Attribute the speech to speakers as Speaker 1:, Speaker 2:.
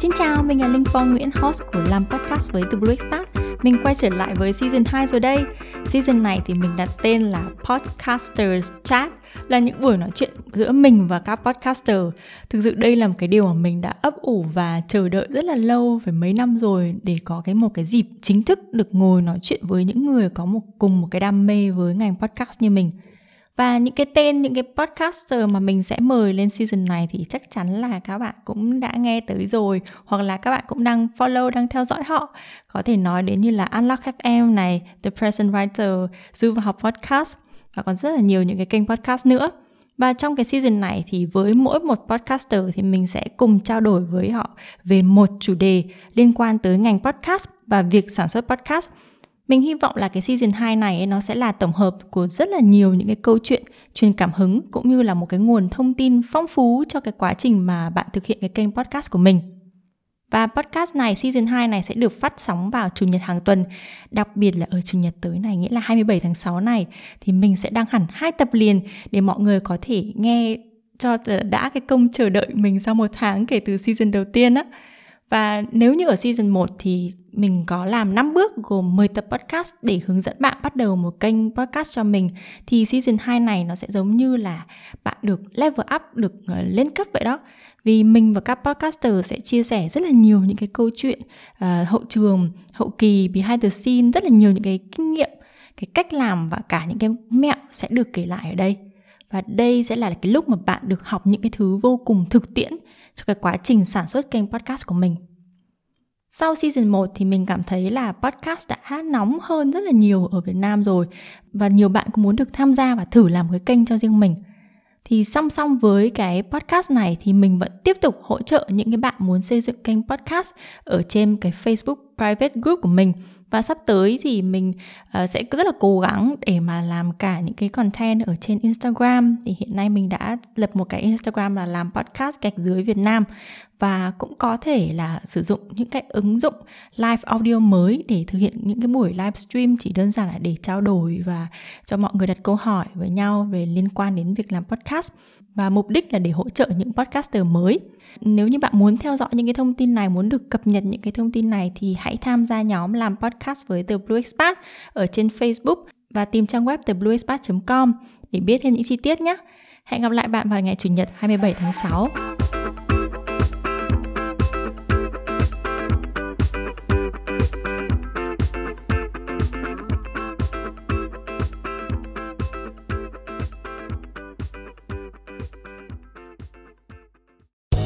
Speaker 1: Xin chào, mình là Linh Phong Nguyễn, host của làm podcast với The Blue Expat. Mình quay trở lại với season 2 rồi đây. Season này thì mình đặt tên là Podcasters Chat, là những buổi nói chuyện giữa mình và các podcaster. Thực sự đây là một cái điều mà mình đã ấp ủ và chờ đợi rất là lâu, phải mấy năm rồi để có cái một cái dịp chính thức được ngồi nói chuyện với những người có một cùng một cái đam mê với ngành podcast như mình. Và những cái tên những cái podcaster mà mình sẽ mời lên season này thì chắc chắn là các bạn cũng đã nghe tới rồi hoặc là các bạn cũng đang follow, đang theo dõi họ. Có thể nói đến như là Unlock FM này, The Present Writer, Du và học podcast và còn rất là nhiều những cái kênh podcast nữa. Và trong cái season này thì với mỗi một podcaster thì mình sẽ cùng trao đổi với họ về một chủ đề liên quan tới ngành podcast và việc sản xuất podcast mình hy vọng là cái season 2 này nó sẽ là tổng hợp của rất là nhiều những cái câu chuyện truyền cảm hứng cũng như là một cái nguồn thông tin phong phú cho cái quá trình mà bạn thực hiện cái kênh podcast của mình. Và podcast này, season 2 này sẽ được phát sóng vào Chủ nhật hàng tuần Đặc biệt là ở Chủ nhật tới này, nghĩa là 27 tháng 6 này Thì mình sẽ đăng hẳn hai tập liền để mọi người có thể nghe cho đã cái công chờ đợi mình sau một tháng kể từ season đầu tiên á và nếu như ở season 1 thì mình có làm 5 bước gồm 10 tập podcast để hướng dẫn bạn bắt đầu một kênh podcast cho mình thì season 2 này nó sẽ giống như là bạn được level up, được ờ, lên cấp vậy đó. Vì mình và các podcaster sẽ chia sẻ rất là nhiều những cái câu chuyện uh, hậu trường, hậu kỳ, behind the scene, rất là nhiều những cái kinh nghiệm, cái cách làm và cả những cái mẹo sẽ được kể lại ở đây. Và đây sẽ là cái lúc mà bạn được học những cái thứ vô cùng thực tiễn cho cái quá trình sản xuất kênh podcast của mình. Sau season 1 thì mình cảm thấy là podcast đã nóng hơn rất là nhiều ở Việt Nam rồi và nhiều bạn cũng muốn được tham gia và thử làm cái kênh cho riêng mình. Thì song song với cái podcast này thì mình vẫn tiếp tục hỗ trợ những cái bạn muốn xây dựng kênh podcast ở trên cái Facebook private group của mình và sắp tới thì mình uh, sẽ rất là cố gắng để mà làm cả những cái content ở trên Instagram. Thì hiện nay mình đã lập một cái Instagram là làm podcast gạch dưới Việt Nam. Và cũng có thể là sử dụng những cái ứng dụng live audio mới để thực hiện những cái buổi livestream chỉ đơn giản là để trao đổi và cho mọi người đặt câu hỏi với nhau về liên quan đến việc làm podcast. Và mục đích là để hỗ trợ những podcaster mới nếu như bạn muốn theo dõi những cái thông tin này, muốn được cập nhật những cái thông tin này thì hãy tham gia nhóm làm podcast với The Blue Expat ở trên Facebook và tìm trang web theblueexpat.com để biết thêm những chi tiết nhé. Hẹn gặp lại bạn vào ngày Chủ nhật 27 tháng 6.